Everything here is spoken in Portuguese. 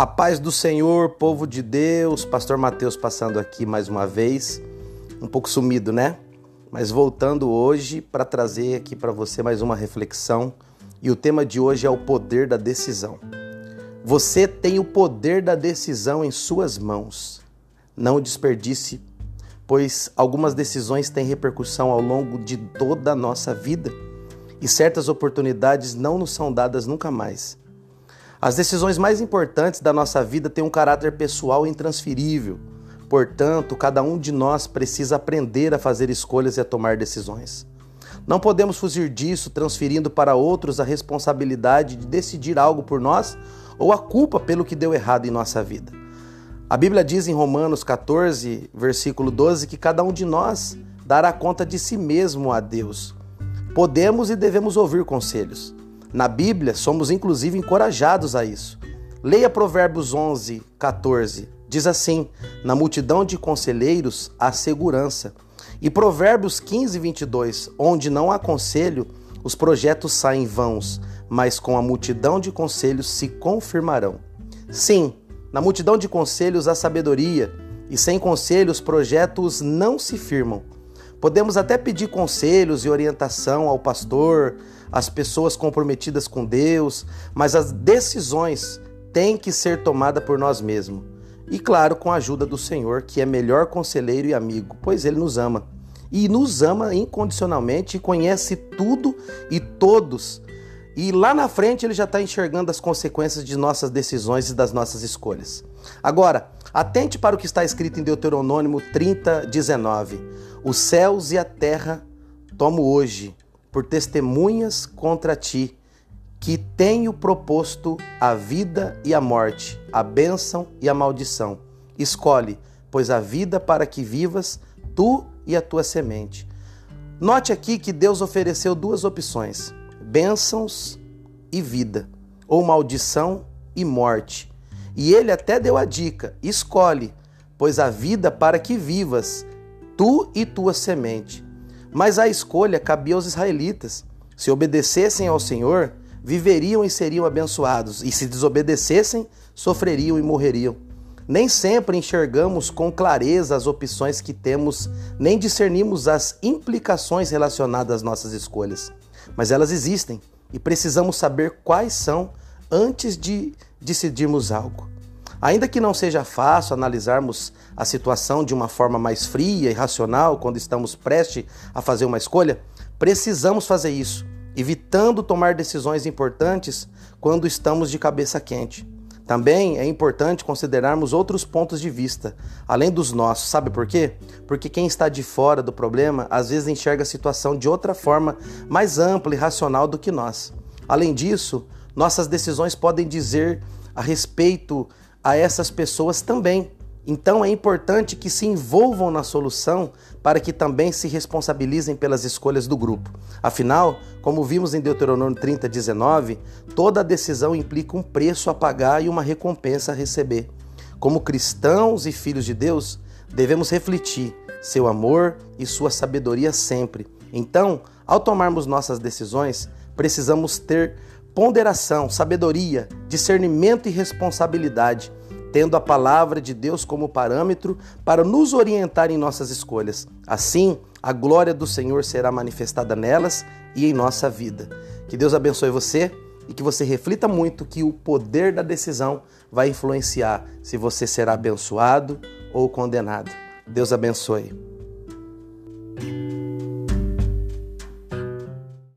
A paz do Senhor, povo de Deus, Pastor Mateus passando aqui mais uma vez, um pouco sumido, né? Mas voltando hoje para trazer aqui para você mais uma reflexão, e o tema de hoje é o poder da decisão. Você tem o poder da decisão em suas mãos. Não o desperdice, pois algumas decisões têm repercussão ao longo de toda a nossa vida e certas oportunidades não nos são dadas nunca mais. As decisões mais importantes da nossa vida têm um caráter pessoal intransferível. Portanto, cada um de nós precisa aprender a fazer escolhas e a tomar decisões. Não podemos fugir disso transferindo para outros a responsabilidade de decidir algo por nós ou a culpa pelo que deu errado em nossa vida. A Bíblia diz em Romanos 14, versículo 12, que cada um de nós dará conta de si mesmo a Deus. Podemos e devemos ouvir conselhos. Na Bíblia, somos inclusive encorajados a isso. Leia Provérbios 11, 14. Diz assim: Na multidão de conselheiros há segurança. E Provérbios 15, 22. Onde não há conselho, os projetos saem vãos, mas com a multidão de conselhos se confirmarão. Sim, na multidão de conselhos há sabedoria, e sem conselhos os projetos não se firmam. Podemos até pedir conselhos e orientação ao pastor, às pessoas comprometidas com Deus, mas as decisões têm que ser tomadas por nós mesmos. E claro, com a ajuda do Senhor, que é melhor conselheiro e amigo, pois ele nos ama. E nos ama incondicionalmente e conhece tudo e todos. E lá na frente ele já está enxergando as consequências de nossas decisões e das nossas escolhas. Agora, atente para o que está escrito em Deuteronômio 30, 19. Os céus e a terra tomo hoje por testemunhas contra ti, que tenho proposto a vida e a morte, a bênção e a maldição. Escolhe, pois a vida para que vivas, tu e a tua semente. Note aqui que Deus ofereceu duas opções: bênçãos e vida, ou maldição e morte. E ele até deu a dica: escolhe, pois a vida para que vivas, tu e tua semente. Mas a escolha cabia aos israelitas. Se obedecessem ao Senhor, viveriam e seriam abençoados, e se desobedecessem, sofreriam e morreriam. Nem sempre enxergamos com clareza as opções que temos, nem discernimos as implicações relacionadas às nossas escolhas. Mas elas existem e precisamos saber quais são antes de decidirmos algo. Ainda que não seja fácil analisarmos a situação de uma forma mais fria e racional quando estamos prestes a fazer uma escolha, precisamos fazer isso, evitando tomar decisões importantes quando estamos de cabeça quente. Também é importante considerarmos outros pontos de vista, além dos nossos. Sabe por quê? Porque quem está de fora do problema às vezes enxerga a situação de outra forma mais ampla e racional do que nós. Além disso, nossas decisões podem dizer a respeito a essas pessoas também. Então é importante que se envolvam na solução para que também se responsabilizem pelas escolhas do grupo. Afinal, como vimos em Deuteronômio 30, 19, toda decisão implica um preço a pagar e uma recompensa a receber. Como cristãos e filhos de Deus, devemos refletir seu amor e sua sabedoria sempre. Então, ao tomarmos nossas decisões, precisamos ter ponderação, sabedoria, discernimento e responsabilidade, tendo a palavra de Deus como parâmetro para nos orientar em nossas escolhas. Assim, a glória do Senhor será manifestada nelas e em nossa vida. Que Deus abençoe você e que você reflita muito que o poder da decisão vai influenciar se você será abençoado ou condenado. Deus abençoe.